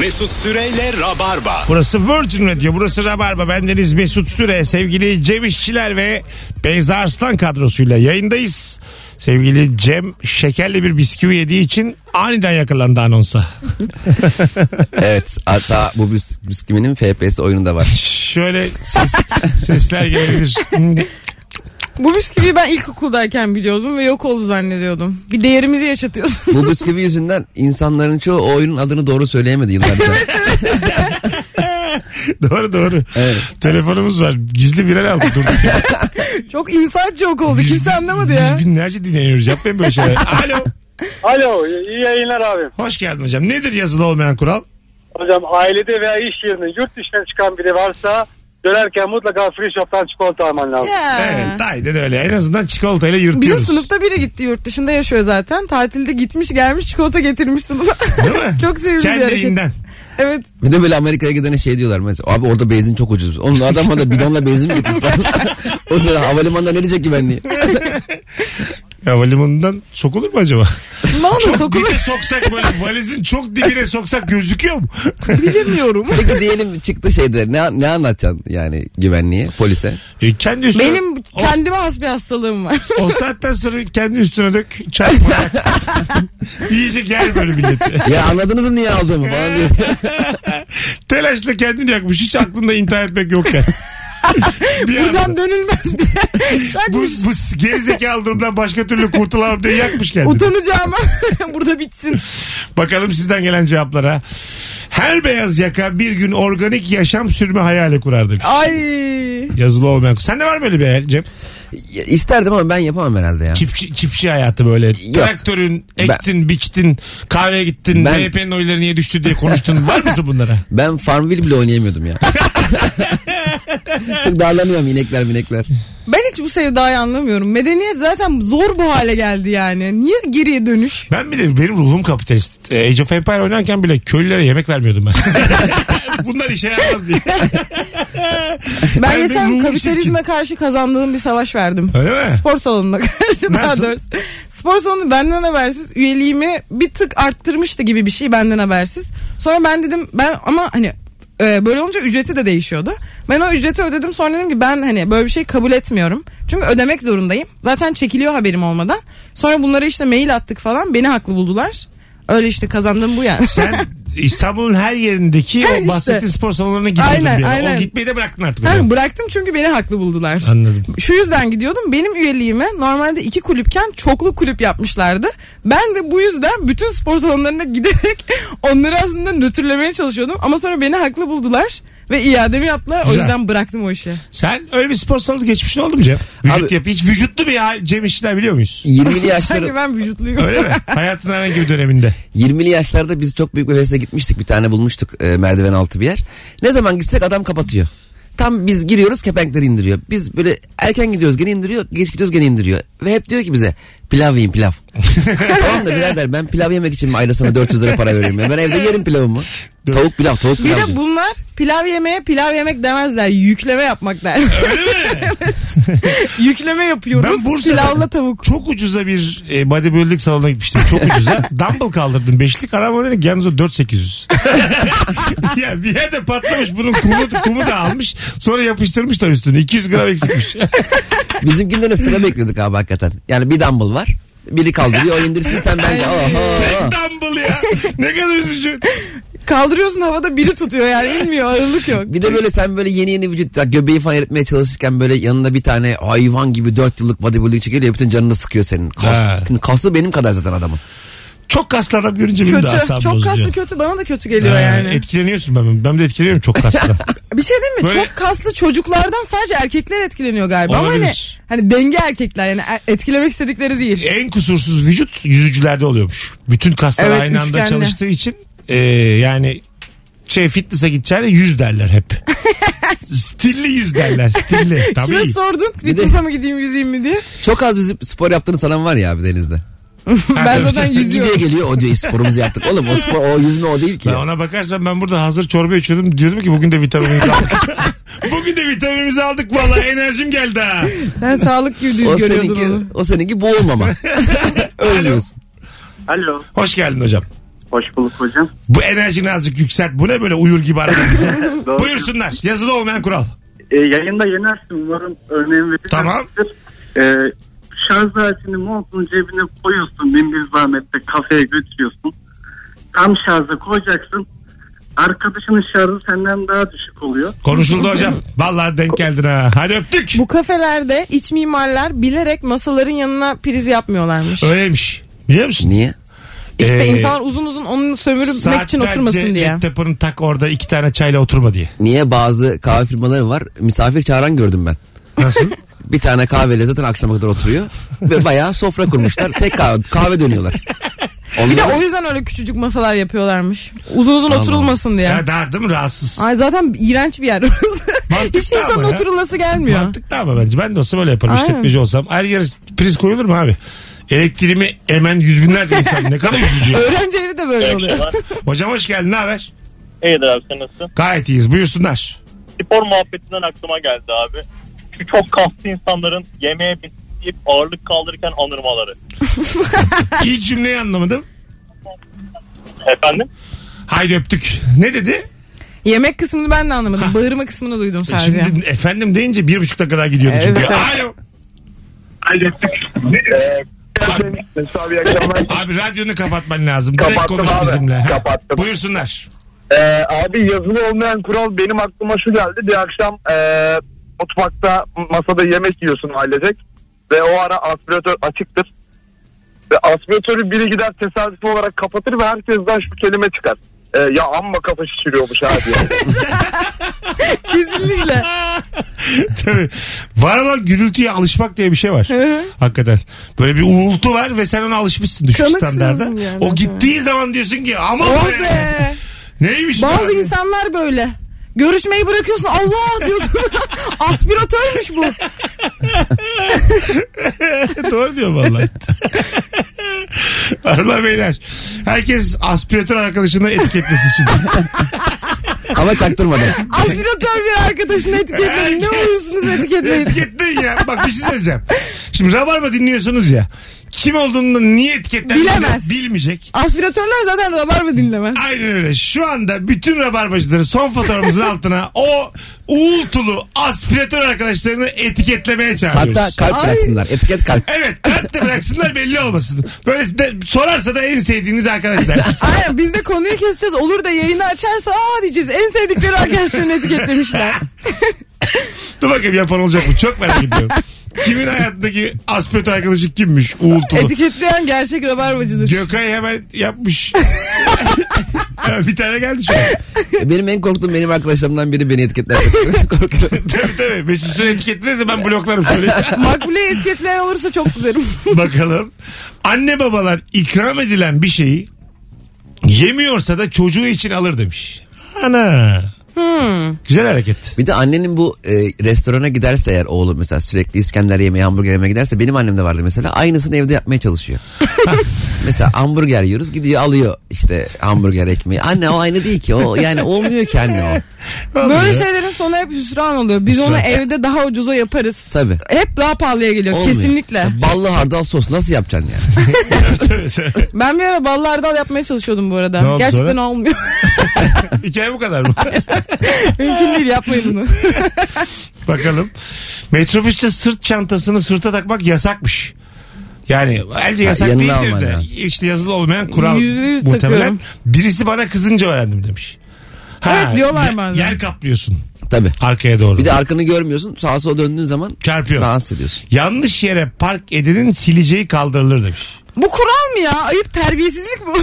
Mesut Süreyle Rabarba. Burası Virgin Radio. Burası Rabarba. Bendeniz Mesut Süre. Sevgili Cem İşçiler ve Beyza Arslan kadrosuyla yayındayız. Sevgili Cem şekerli bir bisküvi yediği için aniden yakalandı anonsa. Evet hatta bu bis- bisküvinin FPS oyunu da var. Şöyle ses, sesler gelebilir. Bu bisküviyi ben ilkokuldayken biliyordum ve yok oldu zannediyordum. Bir değerimizi yaşatıyorsun. Bu bisküvi yüzünden insanların çoğu o oyunun adını doğru söyleyemedi yıllarca. doğru doğru. Evet. Telefonumuz var. Gizli viral aldı. Dur. Çok insan çok oldu. Kimse anlamadı ya. Biz binlerce dinleniyoruz. Yapmayın böyle şeyler. Alo. Alo iyi yayınlar abi. Hoş geldin hocam. Nedir yazılı olmayan kural? Hocam ailede veya iş yerinde yurt dışına çıkan biri varsa dönerken mutlaka free shop'tan çikolata alman lazım. Ya. Evet aynen öyle. En azından çikolatayla Bizim yırtıyoruz. sınıfta biri gitti yurt dışında yaşıyor zaten. Tatilde gitmiş gelmiş çikolata getirmiş sınıfa. Değil mi? çok sevimli bir hareket. Kendiliğinden. Evet. Bir de böyle Amerika'ya gidene şey diyorlar mesela. Abi orada benzin çok ucuz. Onun adam da bidonla benzin mi getirsen? o da havalimanında ne diyecek güvenliği? Havalimanından sokulur mu acaba? Da Çok sokulur dibe soksak böyle valizin çok dibine soksak gözüküyor mu? bilemiyorum. Peki diyelim çıktı şeyde ne, ne anlatacaksın yani güvenliğe polise? E, kendi üstüne, Benim kendime has bir hastalığım var. o saatten sonra kendi üstüne dök çarpma. İyice gel böyle milleti. Ya anladınız mı niye aldığımı falan diyor. Telaşla kendini yakmış. Hiç aklında intihar etmek yokken. Bir Buradan anda dönülmez diye. bu, Çakmış. bu gerizekalı durumdan başka türlü kurtulamam diye yakmış kendini. Utanacağım. Burada bitsin. Bakalım sizden gelen cevaplara. Her beyaz yaka bir gün organik yaşam sürme hayali kurar demiş. Ay. Yazılı olmayan. Sende var mı böyle bir hayal Cem? Ya İsterdim ama ben yapamam herhalde ya. Çiftçi, çiftçi hayatı böyle. Traktörün, ektin, biçtin, kahveye gittin, Ben- MHP'nin oyları niye düştü diye konuştun. var mısın bunlara? Ben Farmville bile oynayamıyordum ya. Çok darlanıyorum inekler minekler. Ben hiç bu sevdayı anlamıyorum. Medeniyet zaten zor bu hale geldi yani. Niye geriye dönüş? Ben bir de benim ruhum kapitalist. Ee, Age of Empire oynarken bile köylülere yemek vermiyordum ben. Bunlar işe yaramaz diye. Ben benim geçen kapitalizme karşı kazandığım bir savaş verdim. Öyle mi? Spor salonuna karşı daha Nasıl? doğrusu. Spor salonu benden habersiz üyeliğimi bir tık arttırmıştı gibi bir şey benden habersiz. Sonra ben dedim ben ama hani e, böyle olunca ücreti de değişiyordu. Ben o ücreti ödedim sonra dedim ki ben hani böyle bir şey kabul etmiyorum. Çünkü ödemek zorundayım. Zaten çekiliyor haberim olmadan. Sonra bunlara işte mail attık falan beni haklı buldular. Öyle işte kazandım bu yani. Sen İstanbul'un her yerindeki o işte. bahsettiğin spor salonlarına gidiyordun Aynen, bir ara. aynen. O gitmeyi de bıraktın artık. Ha, bıraktım çünkü beni haklı buldular. Anladım. Şu yüzden gidiyordum. Benim üyeliğime normalde iki kulüpken çoklu kulüp yapmışlardı. Ben de bu yüzden bütün spor salonlarına giderek onları aslında nötrlemeye çalışıyordum. Ama sonra beni haklı buldular ve iademi yaptılar. O Güzel. yüzden bıraktım o işi. Sen öyle bir spor salonu geçmişin oldu mu Cem? Vücut Abi- yap. Hiç vücutlu bir hal- Cem İşçiler biliyor muyuz? 20'li yaşları Sanki ben vücutluyum. Öyle mi? Hayatın herhangi bir döneminde. 20'li yaşlarda biz çok büyük bir hevesle gitmiştik. Bir tane bulmuştuk e, merdiven altı bir yer. Ne zaman gitsek adam kapatıyor. Tam biz giriyoruz kepenkleri indiriyor. Biz böyle erken gidiyoruz gene indiriyor. Geç gidiyoruz gene indiriyor. Ve hep diyor ki bize pilav yiyin pilav. Tamam da birader ben pilav yemek için mi ayrısına 400 lira para veriyorum ya. Ben evde yerim pilavımı. Dört- Tavuk pilav tavuk Bir pilav. de diyor. bunlar pilav yemeye pilav yemek demezler. Yükleme yapmak der. Öyle mi? Yükleme yapıyoruz. Ben Bursa'da Pilavla tavuk. çok ucuza bir e, bodybuilding salonuna gitmiştim. Çok ucuza. Dumbbell kaldırdım. Beşlik adam bana dedi ki yalnız o 4800. ya bir yerde patlamış bunun kumu, kumu da almış. Sonra yapıştırmışlar üstüne. 200 gram eksikmiş. Bizimkinden de sıra bekliyorduk abi hakikaten. Yani bir dumbbell var. Biri kaldırıyor o indirsin sen bence. Oho. Dumbbell ya. Ne kadar üzücü. Kaldırıyorsun havada biri tutuyor yani inmiyor ağırlık yok. Bir de böyle sen böyle yeni yeni vücut ya göbeği falan eritmeye çalışırken böyle yanında bir tane hayvan gibi 4 yıllık bodybuilding çekiyor ya bütün canını sıkıyor senin. Kas, Ha. kası benim kadar zaten adamın. Çok kaslı adam görünce benim de Kötü. asabım Çok bozuluyor. kaslı kötü. Bana da kötü geliyor Ha, yani. Etkileniyorsun ben. Ben de etkileniyorum çok kaslı. Bir şey değil mi? Böyle- Çok kaslı çocuklardan sadece erkekler etkileniyor galiba. Ama hani, Olabilir. hani denge erkekler yani er- etkilemek istedikleri değil. en kusursuz vücut yüzücülerde oluyormuş. Bütün kaslar Evet, aynı anda üçgenli. çalıştığı için e, yani şey fitness'a gideceğine yüz derler hep. stilli yüz derler. Stilli. Kime Tabii. sordun? Bir de- Fitness'a mı gideyim yüzeyim mi diye. Çok az yüzüp spor yaptığını sanan var ya abi denizde. Ben zaten Gidiyor yüzüyorum. geliyor o diyor sporumuzu yaptık. Oğlum o spor o yüzme o değil ki. Ben ya. ona bakarsan ben burada hazır çorba içiyordum. Diyordum ki bugün de vitaminimizi aldık. bugün de vitaminimizi aldık vallahi enerjim geldi ha. Sen sağlık gibi O görüyordun seninki, onu. o seninki boğulmama. Ölmüyorsun. Alo. Hoş geldin hocam. Hoş bulduk hocam. Bu enerjini azıcık yükselt. Bu ne böyle uyur gibi arada bize? Doğru. Buyursunlar. Yazılı olmayan kural. E, yayında yenersin umarım örneğin verirsin. Tamam. E, şarj aletini montun cebine koyuyorsun bin bir zahmette kafeye götürüyorsun. Tam şarja koyacaksın. Arkadaşının şarjı senden daha düşük oluyor. Konuşuldu hocam. Vallahi denk geldin ha. Hadi öptük. Bu kafelerde iç mimarlar bilerek masaların yanına priz yapmıyorlarmış. Öyleymiş. Biliyor musun? Niye? İşte Ee, insanlar uzun uzun onu sömürmek için Saatlerce oturmasın diye. laptopunu tak orada iki tane çayla oturma diye. Niye bazı kahve firmaları var misafir çağıran gördüm ben. Nasıl? Bir tane kahveyle zaten akşama kadar oturuyor. Ve bayağı sofra kurmuşlar. Tek kahve, kahve dönüyorlar. Bir de o yüzden öyle küçücük masalar yapıyorlarmış. Uzun uzun Allah. oturulmasın diye. ya dar değil mi? Rahatsız. Ay zaten iğrenç bir yer orası. Hiç insanın oturulası gelmiyor. Mantıklı ama bence. Ben de olsam öyle yaparım. Aynen. İşletmeci olsam. Her yer priz koyulur mu abi? Elektriğimi emen yüz binlerce insan. Ne kadar üzücü. Öğrenci evi de böyle oluyor. Hocam hoş geldin. Ne haber? İyidir abi sen nasılsın? Gayet iyiyiz. Buyursunlar. Spor muhabbetinden aklıma geldi abi. Şu çok kaslı insanların yemeğe bitip ağırlık kaldırırken anırmaları. İlk cümleyi anlamadım. Efendim? Haydi öptük. Ne dedi? Yemek kısmını ben de anlamadım. Ha. Bağırma kısmını duydum sadece. Şimdi efendim deyince bir buçuk dakika daha gidiyordu çünkü. Evet, evet. Alo. Mesut abi radyonu kapatman lazım. Direkt Kapattım konuş abi. bizimle. Kapattım. Buyursunlar. Ee, abi yazılı olmayan kural benim aklıma şu geldi. Bir akşam e, mutfakta masada yemek yiyorsun ailecek. Ve o ara aspiratör açıktır. Ve aspiratörü biri gider tesadüfi olarak kapatır ve herkesten şu kelime çıkar. Ee, ya amma kafa şişiriyormuş ha diye. Kesinlikle. Tabii. Var olan gürültüye alışmak diye bir şey var. Hakikaten. Böyle bir uğultu var ve sen ona alışmışsın düşük Kanıksızsın standarda. yani. o gittiği zaman diyorsun ki ama Oh be. be. Neymiş bu Bazı insanlar böyle. Görüşmeyi bırakıyorsun Allah diyorsun. Aspiratörmüş bu. Doğru diyor vallahi. Arılar beyler. Herkes aspiratör arkadaşını etiketlesin şimdi. ama çaktırmadan. Aspiratör bir arkadaşını etiketleyin. Ne oluyorsunuz etiketleyin. Etiketleyin ya. Bak bir şey söyleyeceğim. Şimdi Rabarba dinliyorsunuz ya. Kim olduğunu niye etiketlendiğini Bilemez. bilmeyecek. Aspiratörler zaten rabarba dinlemez. Aynen öyle. Şu anda bütün rabarbacıları son fotoğrafımızın altına o uğultulu aspiratör arkadaşlarını etiketlemeye çağırıyoruz. Hatta kalp Ay. bıraksınlar. Etiket kalp. Evet kalp de bıraksınlar belli olmasın. Böyle de, sorarsa da en sevdiğiniz arkadaş dersiniz. Aynen biz de konuyu keseceğiz. Olur da yayını açarsa aa diyeceğiz. En sevdikleri arkadaşlarını etiketlemişler. Dur bakayım yapan olacak mı? Çok merak ediyorum. Kimin hayatındaki aspiratör arkadaşı kimmiş? Uğultulu. Etiketleyen gerçek rabarbacıdır. Gökay hemen yapmış. Evet, bir tane geldi şu an. Benim en korktuğum benim arkadaşlarımdan biri beni etiketler. Korkuyorum. Tabii tabii. Mesut Süre etiketlerse ben bloklarım söyleyeyim. Makbule'yi etiketleyen olursa çok güzelim. Bakalım. Anne babalar ikram edilen bir şeyi yemiyorsa da çocuğu için alır demiş. Ana. Güzel hareket. Bir de annenin bu e, restorana giderse eğer oğlu mesela sürekli İskender yemeye hamburger yemeye giderse benim annem de vardı mesela aynısını evde yapmaya çalışıyor. mesela hamburger yiyoruz gidiyor alıyor işte hamburger ekmeği. Anne o aynı değil ki o yani olmuyor ki anne o. Böyle şeylerin sonu hep hüsran oluyor. Biz onu Hüsran. evde daha ucuza yaparız. Tabii. Hep daha pahalıya geliyor Olmuyor. kesinlikle. Mesela ballı hardal sos nasıl yapacaksın yani? Ben bir ara ballı hardal yapmaya çalışıyordum bu arada. Ne Gerçekten sonra? olmuyor. Hikaye bu kadar mı? Mümkün değil yapmayın bunu. Bakalım. Metrobüste sırt çantasını sırta takmak yasakmış. Yani bence yasak yanına değildir alman de. lazım. İşte yazılı olmayan kural Yüzde yüz muhtemelen. takıyorum. Birisi bana kızınca öğrendim demiş. Evet, diyorlar ye- bazen. Yer kaplıyorsun Tabii. arkaya doğru. Bir de arkanı görmüyorsun sağa sola döndüğün zaman Çarpıyor. rahatsız ediyorsun. Yanlış yere park edenin sileceği kaldırılır demiş. Bu kural mı ya? Ayıp terbiyesizlik bu.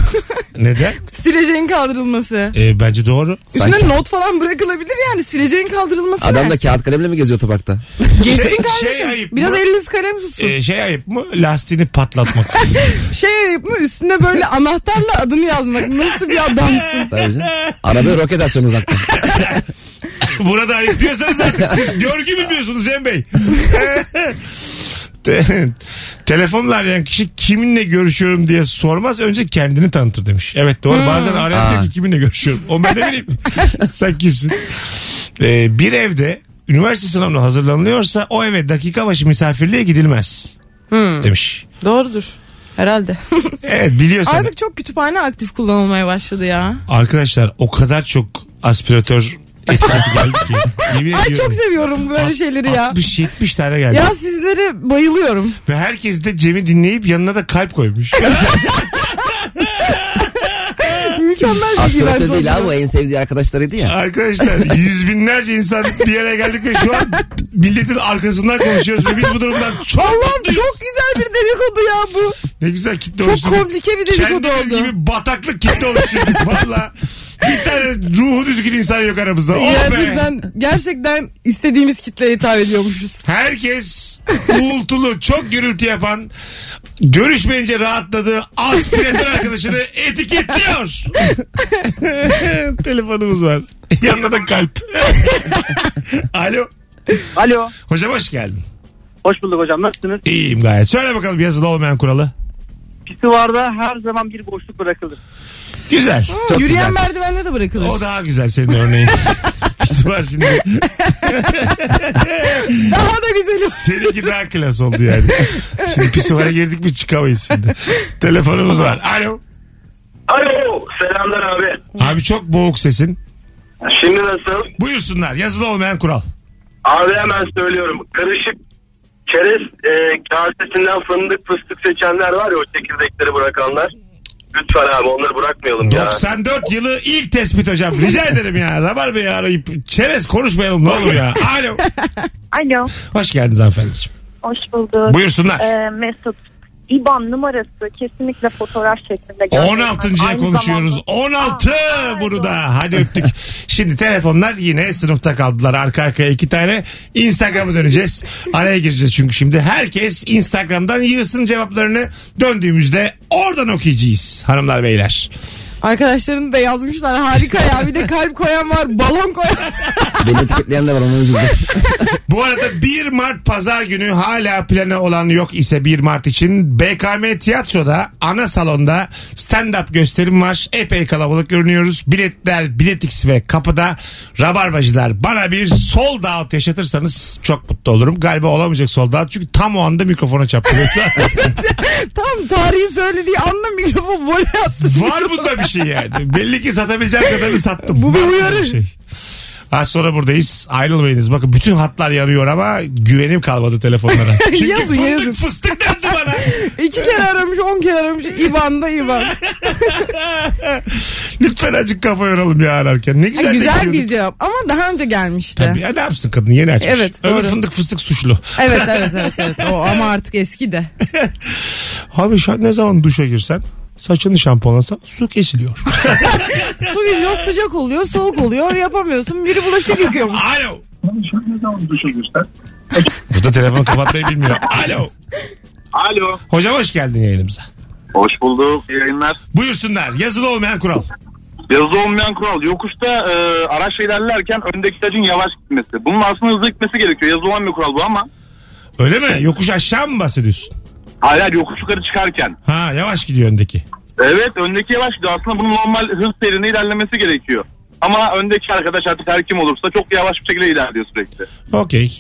Neden? sileceğin kaldırılması. Ee, bence doğru. Üstüne Sanki- not falan bırakılabilir yani sileceğin kaldırılması Adam ne? da kağıt kalemle mi geziyor otoparkta? Şey- kardeşim. şey ayıp Biraz mı? eliniz kalem tutsun. Ee, şey ayıp mı? Lastiğini patlatmak. Şey ayıp mı? Üstüne böyle anahtarla adını yazmak. Nasıl bir adamsın? Tabii canım. Arabaya roket atacaksın uzaktan. Burada ayıp diyorsanız zaten siz görgü bilmiyorsunuz Cem Bey. Te- telefonla arayan kişi kiminle görüşüyorum diye sormaz önce kendini tanıtır demiş. Evet doğru bazen arayan diyor ki kiminle görüşüyorum. O ben ne bileyim. Sen kimsin? Ee, bir evde üniversite sınavına hazırlanılıyorsa o eve dakika başı misafirliğe gidilmez Hmm, demiş. doğrudur. Herhalde. Evet biliyorsun. Artık çok kütüphane aktif kullanılmaya başladı ya. Arkadaşlar o kadar çok aspiratör geldi ki. Yemin Ay ediyorum. çok seviyorum böyle şeyleri ya. 60-70 tane geldi. Ya sizleri bayılıyorum. Ve herkes de Cem'i dinleyip yanına da kalp koymuş. Mükemmel bir event Aspiratör değil oluyor. abi o en sevdiği arkadaşlarıydı ya. Arkadaşlar yüz binlerce insan bir yere geldik ve şu an milletin arkasından konuşuyoruz ve biz bu durumdan çok Allah'ım mutluyuz. çok güzel bir dedikodu ya bu. Ne güzel kitle Çok oluşturduk. komplike bir dedikodu Kendimiz oldu. gibi bataklık kitle oluşturduk valla. Bir tane ruhu düzgün insan yok aramızda. Oh be. Gerçekten, gerçekten istediğimiz kitleye hitap ediyormuşuz. Herkes uğultulu, çok gürültü yapan, görüşmeyince rahatladığı aspiratör arkadaşını etiketliyor. Telefonumuz var. Yanında da kalp. Alo. Alo. Hocam hoş geldin. Hoş bulduk hocam. Nasılsınız? İyiyim gayet. Söyle bakalım yazılı olmayan kuralı. Pisuvarda her zaman bir boşluk bırakılır. Güzel. Çok Yürüyen güzel. merdivende de bırakılır. O daha güzel senin örneğin. Biz var şimdi. Daha da güzeli. Seninki daha klas oldu yani. Şimdi pisuvara girdik mi çıkamayız şimdi. Telefonumuz var. Alo. Alo selamlar abi. Abi çok boğuk sesin. Şimdi nasıl? Buyursunlar. Yazılı olmayan kural. Abi hemen söylüyorum. Karışık çerez e, kasesinden fındık fıstık seçenler var ya o çekirdekleri bırakanlar. Lütfen abi onları bırakmayalım ya. 94 yılı ilk tespit hocam. Rica ederim ya. Rabar Bey'i arayıp çerez konuşmayalım ne olur ya. Alo. Alo, Hoş geldiniz hanımefendiciğim. hoş bulduk. Buyursunlar. Ee, Mesut, İBAN numarası kesinlikle fotoğraf şeklinde gönderilmez. 16. Aynı konuşuyoruz. zamanda- 16 Aa, bunu da. Hadi öptük. Şimdi telefonlar yine sınıfta kaldılar. Arka arkaya iki tane. Instagram'a döneceğiz. Araya gireceğiz çünkü şimdi. Herkes Instagram'dan yığsın cevaplarını. Döndüğümüzde oradan okuyacağız hanımlar beyler. Arkadaşlarını da yazmışlar harika ya. Bir de kalp koyan var, balon koyan. Beni etiketleyen de var ona üzüldüm. Bu arada 1 Mart pazar günü hala planı olan yok ise 1 Mart için BKM Tiyatro'da ana salonda stand-up gösterim var. Epey kalabalık görünüyoruz. Biletler Biletix ve kapıda Rabarbacılar bana bir sold out yaşatırsanız çok mutlu olurum. Galiba olamayacak sold out çünkü tam o anda mikrofona çarptı. Tam tarihi söylediği anda mikrofon voley attı. var bunda bir şey yani. Belli ki satabileceğim kadarını sattım. Bu bir uyarı. şey. Az sonra buradayız. Ayrılmayınız. Bakın bütün hatlar yanıyor ama güvenim kalmadı telefonlara. Çünkü Yazın, fındık yazın. fıstık dendi bana. İki kere aramış, on kere aramış. İban'da İban. Lütfen acık kafa yoralım ya ararken. Ne güzel. De güzel bir cevap ama daha önce gelmişti. Tabii ya ne yapsın kadın yeni açmış. Evet, Öbür doğru. fındık fıstık suçlu. Evet evet evet evet. O ama artık eski de. Abi şu an ne zaman duşa girsen saçını şampuanlasa su kesiliyor. Su geliyor sıcak oluyor soğuk oluyor yapamıyorsun. Biri bulaşık yıkıyormuş. Alo. Bu da telefon kapatmayı bilmiyor. Alo. Alo. Hocam hoş geldin yayınımıza. Hoş bulduk. Yayınlar. Buyursunlar. Yazılı olmayan kural. Yazılı olmayan kural. Yokuşta e, araçla ilerlerken öndeki aracın yavaş gitmesi. Bunun aslında hızlı gitmesi gerekiyor. Yazılı olan bir kural bu ama. Öyle mi? Yokuş aşağı mı bahsediyorsun? Hayır hayır, yokuş yukarı çıkarken. Ha yavaş gidiyor öndeki. Evet öndeki yavaş gidiyor. Aslında bunun normal hız seyrinde ilerlemesi gerekiyor. Ama öndeki arkadaş artık her kim olursa çok yavaş bir şekilde ilerliyor sürekli. Okey.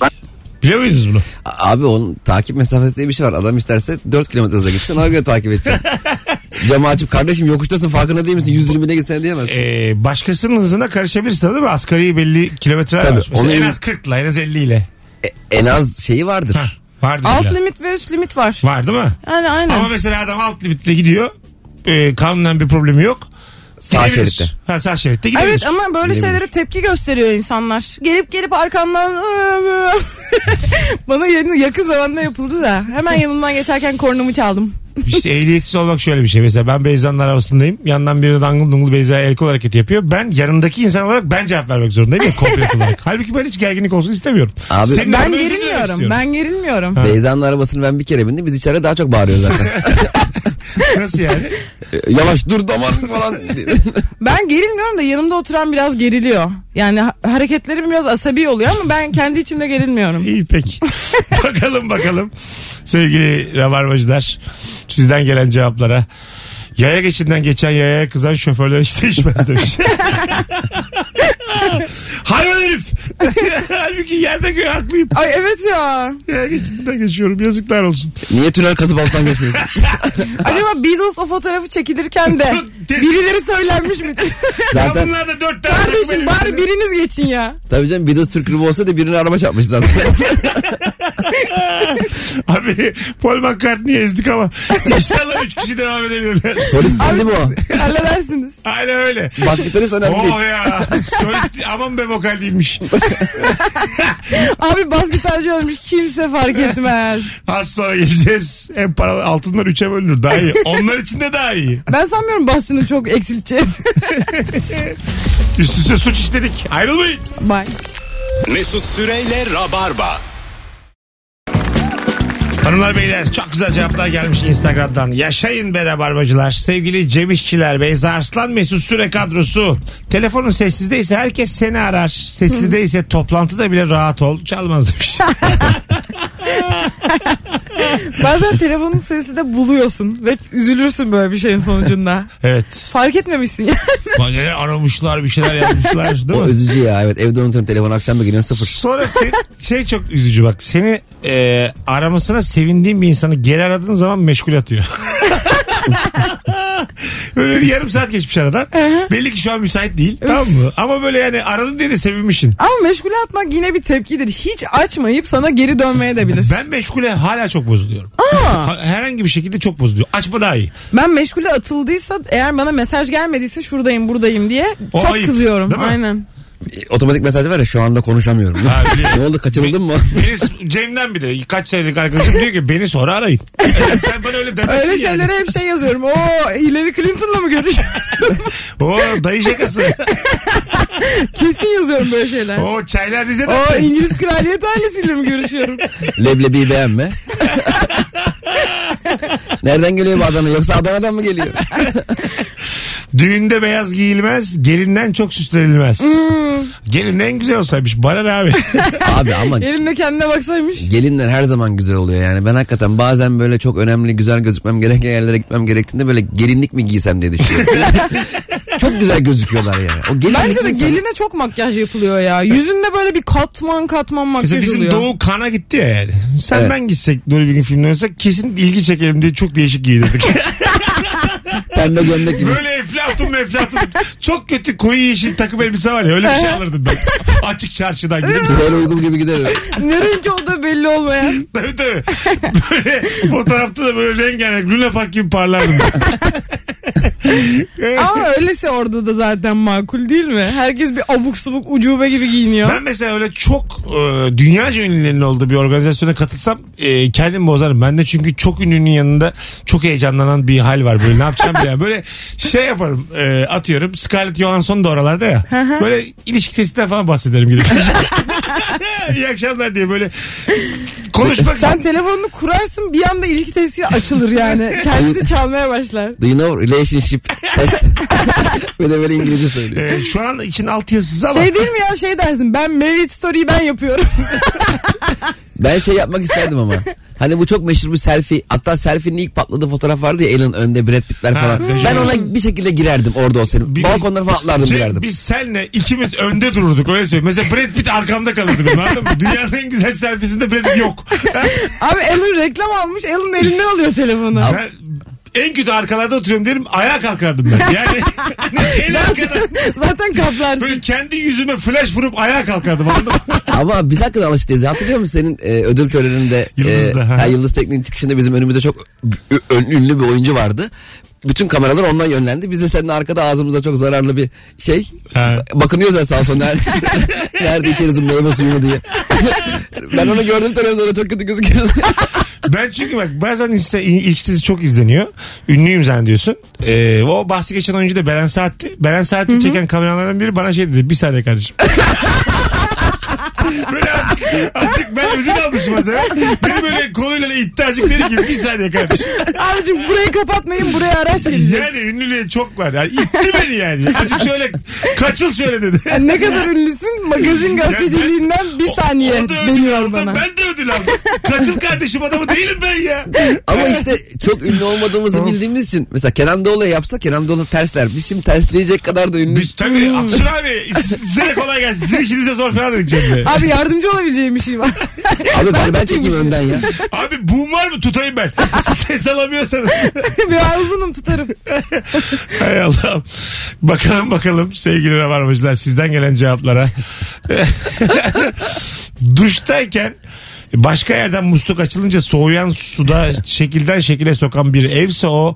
Biliyor muydunuz bunu? Abi onun takip mesafesi diye bir şey var. Adam isterse 4 kilometre hızla gitsin ona göre takip edecek. Camı açıp kardeşim yokuştasın farkında değil misin? 120 bine gitsen diyemezsin. Ee, başkasının hızına karışabilirsin değil mi? Asgari belli kilometreler Tabii, var. Mesela onu en az 40 ile en az 50 ile. E, en az şeyi vardır. Vardır Alt illa. limit ve üst limit var. Var değil mi? Yani aynen. Ama mesela adam alt limitle gidiyor. Ee, kanunen bir problemi yok. Sağ Gidebilir. şeritte. Ha, sağ şeritte gidebilir. Evet ama böyle Bilebilir. şeylere tepki gösteriyor insanlar. Gelip gelip arkamdan bana yeni- yakın zamanda yapıldı da hemen yanımdan geçerken kornumu çaldım. İşte ehliyetsiz olmak şöyle bir şey. Mesela ben Beyza'nın arabasındayım. Yandan biri dangıl dungul Beyza'ya el kol hareketi yapıyor. Ben yanındaki insan olarak ben cevap vermek zorundayım ya komplet olarak. Halbuki ben hiç gerginlik olsun istemiyorum. Abi- Senin Ben gerilmiyorum. istiyorum. Ben gerilmiyorum. Beyza'nın arabasını ben bir kere bindim. Biz içeride daha çok bağırıyoruz zaten. Nasıl yani? E, Yavaş dur damarım falan. Ben gerilmiyorum da yanımda oturan biraz geriliyor. Yani ha- hareketlerim biraz asabi oluyor ama ben kendi içimde gerilmiyorum. İyi peki. bakalım bakalım sevgili rabarbacılar sizden gelen cevaplara. Yaya geçinden geçen yayaya kızan şoförler hiç değişmez demiş. Hayvan herif. Halbuki yerde göğe haklıyım. Ay evet ya. Ya geçinden geçiyorum yazıklar olsun. Niye tünel kazıp alttan geçmiyorsun? Acaba Beatles o fotoğrafı çekilirken de birileri söylenmiş midir? Ya Zaten bunlar da dört tane Kardeşim bari biriniz geçin ya. tabii canım Beatles Türk grubu olsaydı birine araba çarpmış zaten. Abi Paul McCartney'i ezdik ama inşallah üç kişi devam edebilirler. Solist değil mi o? Halledersiniz. Aynen öyle. Bas gitarist önemli değil. Oh ya. Solist aman be vokal değilmiş. Abi bas gitarcı ölmüş kimse fark etmez. Az sonra geleceğiz. En paralı altınlar üçe bölünür. Daha iyi. Onlar için de daha iyi. Ben sanmıyorum basçının çok eksilteceğini. Üst üste suç işledik. Ayrılmayın. Bye. Mesut Süreyle Rabarba. Hanımlar beyler çok güzel cevaplar gelmiş Instagram'dan. Yaşayın be rabarbacılar. Sevgili Cem İşçiler, Beyza Arslan Mesut Süre kadrosu. Telefonun sessizdeyse herkes seni arar. Seslideyse toplantıda bile rahat ol. Çalmaz demiş. Bazen telefonun sesi de buluyorsun ve üzülürsün böyle bir şeyin sonucunda. evet. Fark etmemişsin ya. Neler aramışlar bir şeyler yapmışlar değil O mi? üzücü ya evet evde unutuyorum telefonu akşam bir geliyorsun sıfır. Sonra se- şey çok üzücü bak. Seni e, aramasına sevindiğin bir insanı geri aradığın zaman meşgul atıyor. böyle bir yarım saat geçmiş aradan. Belli ki şu an müsait değil. tamam mı? Ama böyle yani aradın diye de sevinmişsin. Ama meşgule atmak yine bir tepkidir. Hiç açmayıp sana geri dönmeye de bilir. Ben meşgule hala çok bozuluyorum. Ha- Herhangi bir şekilde çok bozuluyor. Açma daha iyi. Ben meşgule atıldıysa eğer bana mesaj gelmediyse şuradayım buradayım diye O çok ayıp, kızıyorum. değil mi? Aynen. Otomatik mesaj var ya şu anda konuşamıyorum. Ha, biliyorum. ne oldu kaçırıldın mı? Beni, Cem'den bir de kaç senelik arkadaşım diyor ki beni sonra arayın. Yani sen bana öyle demezsin Öyle yani. şeylere hep şey yazıyorum. Oo Hillary Clinton'la mı görüşüyorum? Oo dayı şakası. Kesin yazıyorum böyle şeyler. Oo çaylar Rize'den. Oo İngiliz kraliyet ailesiyle mi görüşüyorum? Leblebiyi beğenme. Nereden geliyor bu Adana yoksa Adana'dan mı geliyor? Düğünde beyaz giyilmez, gelinden çok süslenilmez. Hmm. Gelin en güzel olsaymış. Bana ne abi? Abi ama Elinde kendine baksaymış. gelinler her zaman güzel oluyor yani. Ben hakikaten bazen böyle çok önemli güzel gözükmem gereken yerlere gitmem gerektiğinde böyle gelinlik mi giysem diye düşünüyorum. çok güzel gözüküyorlar yani. O gelinlik Bence de insan- geline çok makyaj yapılıyor ya. Yüzünde böyle bir katman katman Mesela makyaj bizim oluyor. Doğu kana gitti ya yani. Sen Evet. ben gitsek Nuri Bilge filmine oynasak kesin ilgi çekelim diye çok değişik giydirdik. Pembe gömlek gibi. Böyle eflatun meflatun. çok kötü koyu yeşil takım elbise var ya öyle bir şey alırdım ben. Açık çarşıdan gidip. Süper uygul gibi giderim. ne renk olduğu belli olmayan. Tabii tabii. Böyle fotoğrafta da böyle rengarenk Luna Park gibi parlardım. ben. Ama öylese orada da zaten makul değil mi? Herkes bir abuk subuk ucube gibi giyiniyor. Ben mesela öyle çok e, dünyaca ünlülerin olduğu bir organizasyona katılsam e, kendimi bozarım. Ben de çünkü çok ünlünün yanında çok heyecanlanan bir hal var. Böyle ne yapacağım diye. Böyle şey yaparım e, atıyorum. Scarlett Johansson da oralarda ya. böyle ilişki testinden falan bahsederim gidip. İyi akşamlar diye böyle konuşmak Sen telefonunu kurarsın bir anda ilişki testi açılır yani. Kendisi çalmaya başlar. Do you know relationship test? Ve de böyle İngilizce söylüyor. E, şu an için alt yazısız ama Şey değil mi ya şey dersin ben Married Story'yi ben yapıyorum. Ben şey yapmak isterdim ama. Hani bu çok meşhur bir selfie. Hatta selfie'nin ilk patladığı fotoğraf vardı ya Elon önde Brad Pitt'ler Ha, falan. dejavu. ben ona bir şekilde girerdim orada olsaydım. Bir- Balkonlara falan atlardım Cem, girerdim. biz senle ikimiz önde dururduk öyle söyleyeyim. Mesela Brad Pitt arkamda kalırdı benim anladın mı? Dünyanın en güzel selfiesinde Brad Pitt yok. Abi Alan reklam almış Alan elinden alıyor telefonu. Ben en kötü arkalarda oturuyorum derim ayağa kalkardım ben. Yani en arkada Zaten kaplarsın. böyle kendi yüzüme flash vurup ayağa kalkardım anladın mı? Ama biz hakikaten değiliz. Hatırlıyor musun senin e, ödül töreninde Yıldız'da, e, ha. ha, Yıldız Teknik'in çıkışında bizim önümüzde çok ünlü bir oyuncu vardı. Bütün kameralar ondan yönlendi. Biz de senin arkada ağzımıza çok zararlı bir şey. Ha. Bakınıyoruz ya sağa sola. Nerede, nerede içeriz bu meyve suyunu diye. ben onu gördüm televizyonda çok kötü gözüküyoruz. Ben çünkü bak bazen insta, ilk dizi çok izleniyor. Ünlüyüm zannediyorsun. Ee, o bahsi geçen oyuncu da Beren Saat'ti. Beren Saat'i çeken kameralardan biri bana şey dedi. Bir saniye kardeşim. Böyle azıcık, azıcık ben ödül almışım az evvel. Beni böyle koluyla itti azıcık dedi ki bir saniye kardeşim. Abicim burayı kapatmayın buraya araç gelecek. Yani ünlülüğe çok var. Yani itti beni yani. Azıcık şöyle kaçıl şöyle dedi. Yani ne kadar ünlüsün magazin gazeteciliğinden bir saniye O- o da deniyor bana. Ben de ödül aldım. Kaçıl kardeşim adamı değilim ben ya. Ama işte çok ünlü olmadığımızı bildiğimiz için mesela Kenan Doğulu'ya yapsa Kenan Doğulu tersler. Biz şimdi tersleyecek kadar da ünlü. Biz tabii Aksun abi size kolay gelsin. Sizin işinize zor falan dedik Cemre. Abi yardımcı olabileceğim bir şey var. Abi ben, ben çekeyim önden ya. Abi boom var mı tutayım ben. Ses alamıyorsanız. Biraz uzunum tutarım. Hay Allah'ım. Bakalım bakalım sevgili Rabarbacılar sizden gelen cevaplara. Duştayken başka yerden musluk açılınca soğuyan suda şekilden şekile sokan bir evse o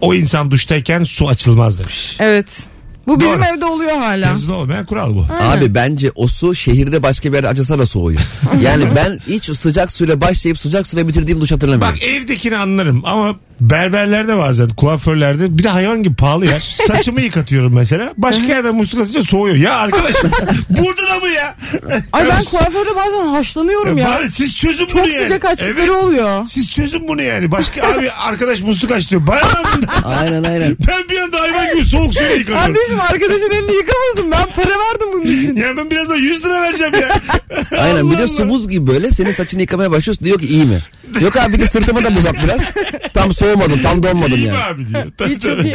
o insan duştayken su açılmaz demiş. Evet. Bu bizim Doğru. evde oluyor hala. Yazılı olmayan kural bu. Abi bence o su şehirde başka bir yerde acısa da soğuyor. Yani ben hiç sıcak suyla başlayıp sıcak suyla bitirdiğim duş hatırlamıyorum. Bak evdekini anlarım ama berberlerde bazen kuaförlerde bir de hayvan gibi pahalı yer. Saçımı yıkatıyorum mesela. Başka yerden musluk atınca soğuyor. Ya arkadaş burada da mı ya? Ay ben kuaförde bazen haşlanıyorum ya. Bari siz çözün Çok bunu yani. sıcak açlıkları Evet. oluyor. Siz çözün bunu yani. Başka abi arkadaş musluk aç diyor. Bana ne? Aynen aynen. Ben bir anda hayvan gibi soğuk suyla yıkanıyorum. Kardeşim arkadaşın elini yıkamasın. Ben para verdim bunun için. Ya ben birazdan 100 lira vereceğim ya. Aynen bir de su Allah. buz gibi böyle senin saçını yıkamaya başlıyorsun diyor ki iyi mi? Yok abi bir de sırtıma da buz at biraz. Tam soğumadım tam donmadım yani. abi diyor. Tabii, çok tabii. iyi.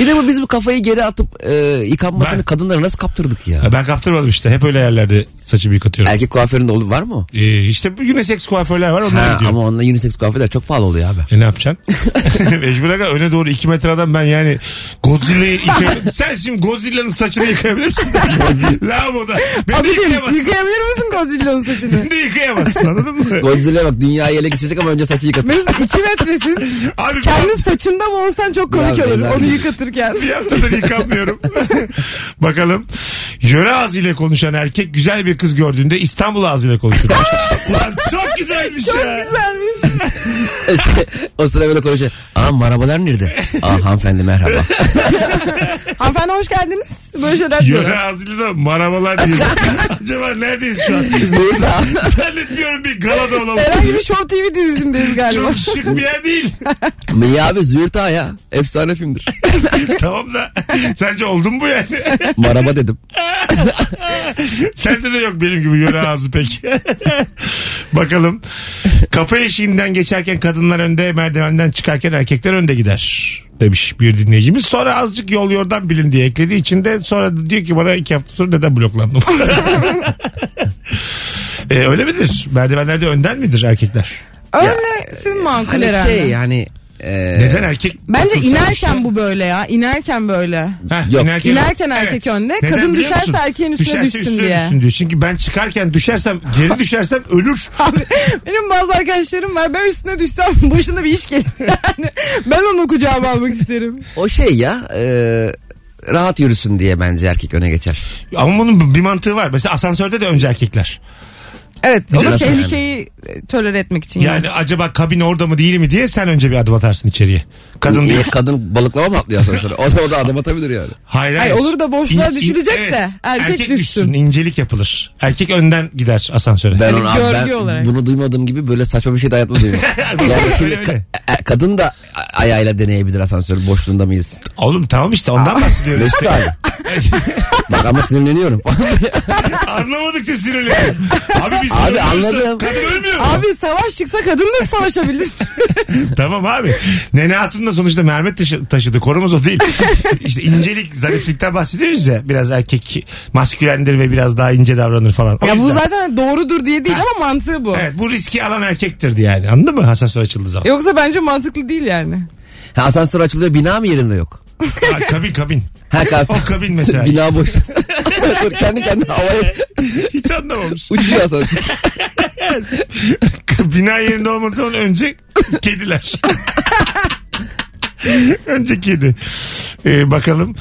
Bir de bu biz bu kafayı geri atıp e, yıkanmasını Ben- kadınlara nasıl kaptırdık ya? Ha, Ben kaptırmadım işte. Hep öyle yerlerde saçımı yıkatıyorum. Erkek kuaföründe olur var mı? Ee, işte unisex kuaförler var onlara Ha, gidiyorum. ama onunla unisex kuaförler çok pahalı oluyor abi. E ne yapacaksın? Mecbur aga öne doğru 2 metre adam ben yani Godzilla'yı yıkayabilirim. Sen şimdi Godzilla'nın saçını yıkayabilir misin? Lavaboda. Ben de Abicim yıkayamazsın. yıkayabilir misin Godzilla'nın saçını? Ben de yıkayamazsın anladın mı? Godzilla bak dünyayı ele geçirecek ama önce saçı yıkatır. Mesut 2 metresin. Abi Kendi saçında mı olsan çok komik olur. Onu yıkatırken. bir haftadır yıkanmıyorum. Bakalım. Yöre ağzıyla konuşan erkek güzel bir kız gördüğünde İstanbul ağzıyla konuşur. Ulan çok güzelmiş Çok ya. güzelmiş. o sıra böyle konuşuyor. Aa marabalar nerede? Aa hanımefendi merhaba. Hanımefendi hoş geldiniz. Böyle şeyler Yöre diyor. ağzıyla da marabalar diyor. Acaba neredeyiz şu an? Zeyda. Zannetmiyorum bir galada olalım. Herhangi bir Show TV dizisindeyiz galiba. Çok şık bir yer değil. Niye abi Züğürt Ağa ya. Efsane filmdir. tamam da sence oldu mu bu yani? Maraba dedim. Sende de yok benim gibi yöre ağzı pek. Bakalım. Kapı eşiğinden geçerken kadınlar önde merdivenden çıkarken erkekler önde gider demiş bir dinleyicimiz. Sonra azıcık yol yordan bilin diye eklediği için de sonra diyor ki bana iki hafta sonra neden bloklandım? e, öyle midir? Merdivenlerde önden midir erkekler? Öylesin makul Hani herhalde. şey yani. E, Neden erkek? Bence inerken işte- bu böyle ya. İnerken böyle. Heh, Yok. İnerken erkek önde, kadın biliyor düşerse musun? erkeğin üstüne Düşerse düşsün üstüne diye. düşsün diyor. Çünkü ben çıkarken düşersem geri düşersem ölür. Abi benim bazı arkadaşlarım var. Ben üstüne düşsem başına bir iş gelir. Yani ben onu kucağıma almak isterim. o şey ya. e, rahat yürüsün diye bence erkek öne geçer. Ama bunun bir mantığı var. Mesela asansörde de önce erkekler. Evet o da Nasıl tehlikeyi e, tolere etmek için. Yani acaba kabin orada mı değil mi diye sen önce bir adım atarsın içeriye. Kadın Niye değil. kadın balıklama mı atlıyor sonuçta? O da, o da adım atabilir yani. Hayır, Hayır, olur da boşluğa düşürecekse erkek düşsün. İncelik yapılır. Erkek önden gider asansöre. Ben Hani onu abi görgü ben olarak. bunu duymadığım gibi böyle saçma bir şey de hayatımda duymadım. yani şimdi Öyle, öyle. ka- e, kadın da a- ayağıyla deneyebilir asansör boşluğunda mıyız? Oğlum tamam işte ondan bahsediyoruz. Mesut abi. Bak ama sinirleniyorum. Anlamadıkça sinirleniyorum. Abi biz Abi anladım. Kadın ölmüyor mu? Abi savaş çıksa kadın da savaşabilir. Tamam abi. Nene Hatun da sonuçta mermet taşı- taşıdı. Konumuz o değil. işte incelik, zariflikten bahsediyoruz ya. Biraz erkek maskülendir ve biraz daha ince davranır falan. O ya bu yüzden- zaten doğrudur diye değil Ha. ama mantığı bu. Evet bu riski alan erkektirdi yani. Anladın mı? Asansör açıldığı zaman. Yoksa bence mantıklı değil yani. Ha, asansör açılıyor bina mı yerinde yok? Ha, kabin kabin. Ha, ka- O kabin mesela. bina boş. Asansör kendi kendine havaya Hiç anlamamış. uçuyor asansör. Bina yerinde olmadığı zaman önce kediler. önce kedi. Ee, bakalım.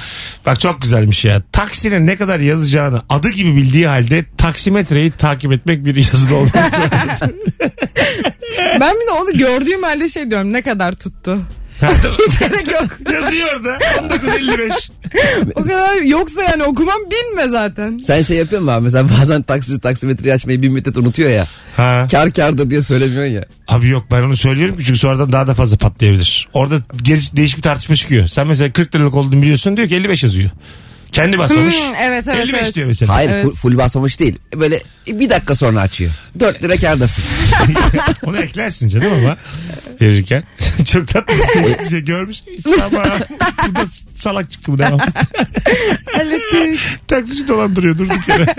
Bak çok güzelmiş ya. Taksine ne kadar yazacağını adı gibi bildiği halde taksimetreyi takip etmek bir yazıda olmaz. Ben bir de onu gördüğüm halde şey diyorum ne kadar tuttu. Hiç gerek yok. Yazıyor da 1955. O kadar yoksa yani okumam bilme zaten. Sen şey yapıyor musun abi? Mesela bazen taksici taksimetreyi açmayı bir müddet unutuyor ya. Ha. Kar kardır diye söylemiyorsun ya. Abi yok ben onu söylüyorum ki çünkü sonradan daha da fazla patlayabilir. Orada geri, değişik bir tartışma çıkıyor. Sen mesela 40 liralık olduğunu biliyorsun diyor ki 55 yazıyor. Kendi basmamış. Hmm, evet, evet, 55 evet. diyor mesela. Hayır Evet. full, full basmamış değil. Böyle bir dakika sonra açıyor. 4 lira kârdasın. Onu eklersin canım ama verirken. Çok tatlı şey görmüş. Ama bu da salak çıktı bu devam. Taksici dolandırıyor durduk yere.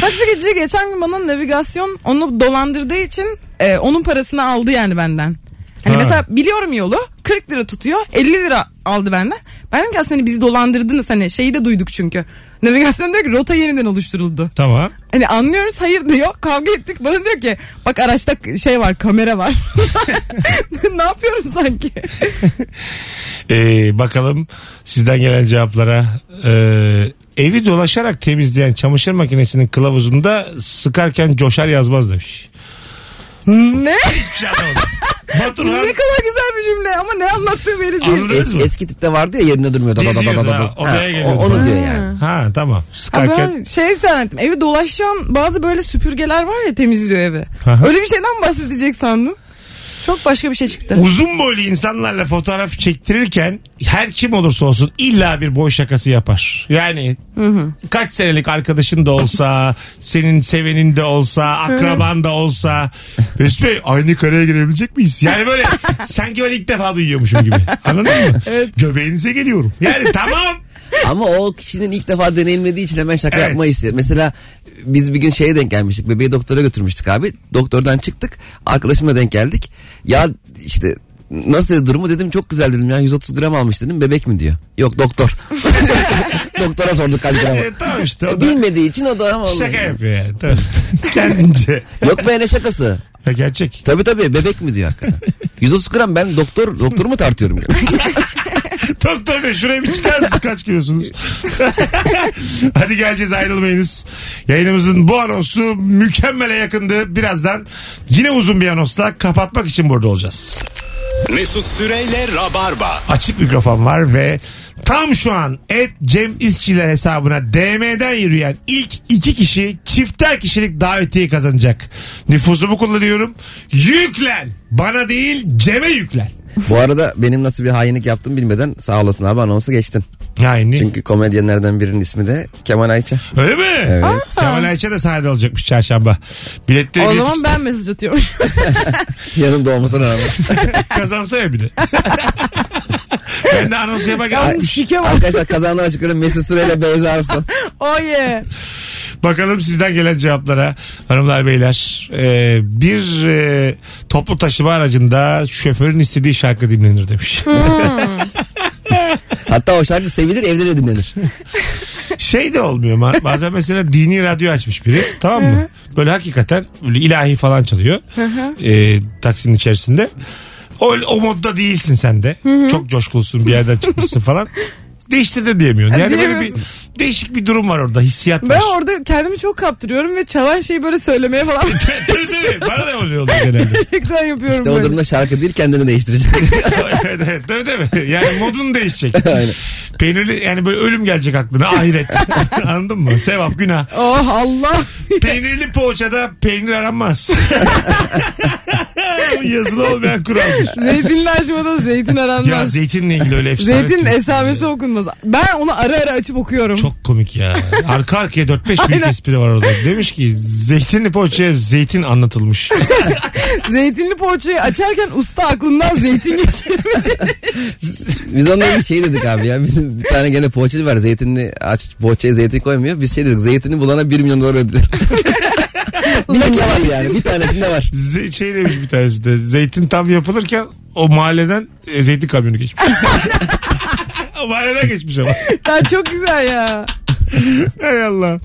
Taksici geçen gün bana navigasyon onu dolandırdığı için e, onun parasını aldı yani benden. Hani Ha. mesela biliyorum yolu 40 lira tutuyor 50 lira aldı benden. Ben dedim ki aslında hani bizi dolandırdınız hani şeyi de duyduk çünkü. Navigasyon diyor ki rota yeniden oluşturuldu. tamam. Hani anlıyoruz hayır diyor kavga ettik bana diyor ki bak araçta şey var kamera var. ne yapıyorum sanki? Ee, bakalım sizden gelen cevaplara. Ee, evi dolaşarak temizleyen çamaşır makinesinin kılavuzunda sıkarken coşar yazmaz demiş. ne? Hiçbir şey anlamadım. Baturhan ne kadar güzel bir cümle ama ne anlattığı belli değil. Anladınız Es- mı? eski tipte vardı ya yerinde durmuyor. Da, da, da, da, da, Geziyordu ha, da. odaya Ha, geliyordu o- onu diyor yani. Ha tamam. Ha ben şey zannettim. Evi dolaşan bazı böyle süpürgeler var ya temizliyor evi. Aha. Öyle bir şeyden bahsedecek sandım. Çok başka bir şey çıktı. uzun boylu insanlarla fotoğraf çektirirken her kim olursa olsun illa bir boy şakası yapar. Yani kaç senelik arkadaşın da olsa, senin sevenin de olsa, akraban da olsa. Mesut Bey aynı kareye girebilecek miyiz? Yani böyle sanki ben ilk defa duyuyormuşum gibi. Anladın mı? Göbeğinize geliyorum. Yani tamam. Ama o kişinin ilk defa deneyimlediği için hemen şaka Evet. yapmayı istiyor. Mesela biz bir gün şeye denk gelmiştik. Bebeği doktora götürmüştük abi. Doktordan çıktık. Arkadaşımla denk geldik. Ya işte nasıl durumu dedim çok güzel dedim ya 130 gram almış dedim bebek mi diyor. Yok doktor. Doktora sorduk kaç gram. E, tamam işte o da Bilmediği için o da ama şaka yapıyor yani. Kendince. Yok be ne şakası. Ha, gerçek. Tabii tabii bebek mi diyor hakikaten. 130 gram ben doktor doktoru mu tartıyorum? Doktor bey şuraya bir çıkar mısın kaç kilosunuz? Hadi geleceğiz ayrılmayınız. Yayınımızın bu anonsu mükemmele yakındı. Birazdan yine uzun bir anonsla kapatmak için burada olacağız. Mesut Süreyle Rabarba. Açık mikrofon var ve tam şu an et Cem İşçiler hesabına DM'den yürüyen ilk iki kişi çifter kişilik davetiye kazanacak. Nüfusumu kullanıyorum. Yüklen. Bana değil Cem'e yüklen. Bu arada benim nasıl bir hainlik yaptım bilmeden sağ olasın abi anonsu geçtin. Yani. Çünkü komedyenlerden birinin ismi de Kemal Ayça. Öyle mi? Evet. Kemal Ayça da sahnede olacakmış çarşamba. Biletleri O zaman X'te. ben mesaj atıyorum. Yanımda olmasına rağmen. Kazansa ya bir de. ben de anons yaparken şike var. Arkadaşlar kazanlar açıklıyorum Mesut Süreyle Beyza Arslan. Oh yeah. Bakalım sizden gelen cevaplara hanımlar beyler. Ee, bir e, toplu taşıma aracında şoförün istediği şarkı dinlenir demiş. Hatta o şarkı sevilir evde de dinlenir. şey de olmuyor ama bazen mesela dini radyo açmış biri tamam mı? Böyle hakikaten böyle ilahi falan çalıyor. ee, taksinin içerisinde. O, o modda değilsin sen de. Çok coşkulusun bir yerden çıkmışsın falan. Değiştir de diyemiyorsun. Yani böyle bir Diyemiyorsun. değişik bir durum var orada. Hissiyat var. Ben orada kendimi çok kaptırıyorum ve çalan şeyi böyle söylemeye falan Tabii, tabii. Bana da öyle oluyor genelde. gerçekten yapıyorum İşte o böyle. durumda şarkı değil kendini değiştirecek. evet evet tabii tabii. Yani modun değişecek. Aynen. Peynirli yani böyle ölüm gelecek aklına ahiret. Anladın mı? Sevap günah. Oh Allah. Peynirli poğaçada peynir aranmaz. Yazılı olmayan kuraldır. Zeytinli açmada zeytin Ya aranmaz. zeytinle ilgili öyle efsane. Zeytin esamesi okunmaz. Ben onu ara ara açıp okuyorum. Çok komik ya. Arka arkaya 4-5 büyük Aynen. espri var orada. Demiş ki zeytinli poğaçaya zeytin anlatılmış. Zeytinli poğaçayı açarken usta aklından zeytin geçirmiş. Biz onunla bir şey dedik abi ya. Bizim bir tane gene poğaçacı var. Zeytinli aç poğaçaya zeytin koymuyor. Biz şey dedik zeytini bulana 1 milyon dolar ödediler. bir de var yani. Bir tanesinde var. Ze- şey demiş bir tanesi de zeytin tam yapılırken o mahalleden e, zeytin kamyonu geçmiş. Mahalleden geçmiş ama. ya çok güzel ya. Hay Allah.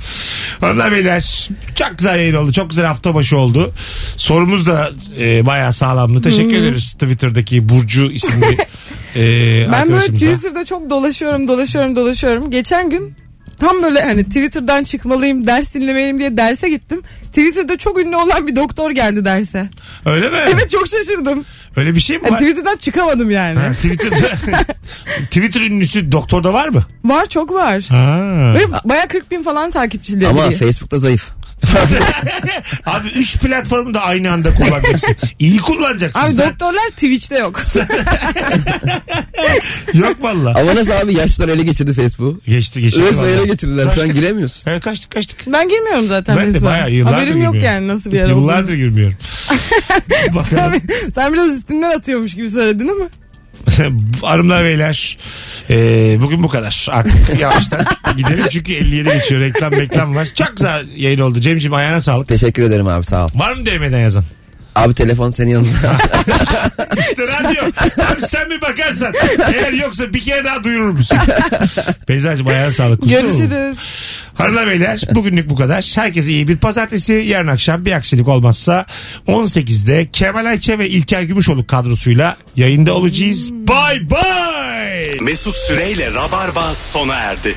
Hanımlar beyler çok güzel yayın oldu. Çok güzel hafta başı oldu. Sorumuz da e, bayağı sağlamdı. Teşekkür ederiz Twitter'daki Burcu isimli e, Ben böyle arkadaşımıza. Twitter'da çok dolaşıyorum dolaşıyorum dolaşıyorum. Geçen gün tam böyle hani Twitter'dan çıkmalıyım ders dinlemeliyim diye derse gittim. Twitter'da çok ünlü olan bir doktor geldi derse. Öyle mi? Evet çok şaşırdım. Öyle bir şey mi Yani var? Twitter'dan çıkamadım yani. Ha, Twitter'da Twitter ünlüsü doktorda var mı? Var çok var. Ha. Baya 40 bin falan takipçileri. Ama Facebook'ta zayıf. Abi 3 platformu da aynı anda kullanacaksın. İyi kullanacaksın. Abi Sen- doktorlar Twitch'te yok. Yok valla. Ama nasıl abi yaşlılar ele geçirdi Facebook. Geçti geçti. Resmen ele geçirdiler. Şu an Kaçtık. giremiyorsun. Evet, kaçtık kaçtık. ben girmiyorum zaten. Ben de Facebook'a. bayağı yıllardır Haberim yok girmiyorum. yani nasıl bir yer Yıllardır olduğunu. girmiyorum. Sen, sen biraz üstünden atıyormuş gibi söyledin ama. Hanımlar beyler e, bugün bu kadar. Artık yavaştan gidelim çünkü 57 geçiyor. Reklam reklam var. Çok güzel yayın oldu. Cemciğim ayağına sağlık. Teşekkür ederim abi sağ ol. var mı DM'den yazan Abi telefon senin yanında. işte radyo abi sen bir bakarsan eğer yoksa bir kere daha duyurur musun Beyza'cığım ayağına sağlık Kuzum. Görüşürüz. Hanımlar beyler bugünlük bu kadar. Herkese iyi bir pazartesi. Yarın akşam bir aksilik olmazsa 18'de Kemal Ayça ve İlker Gümüşoluk kadrosuyla yayında olacağız. Bye bye. Mesut Süreyle Rabarba sona erdi.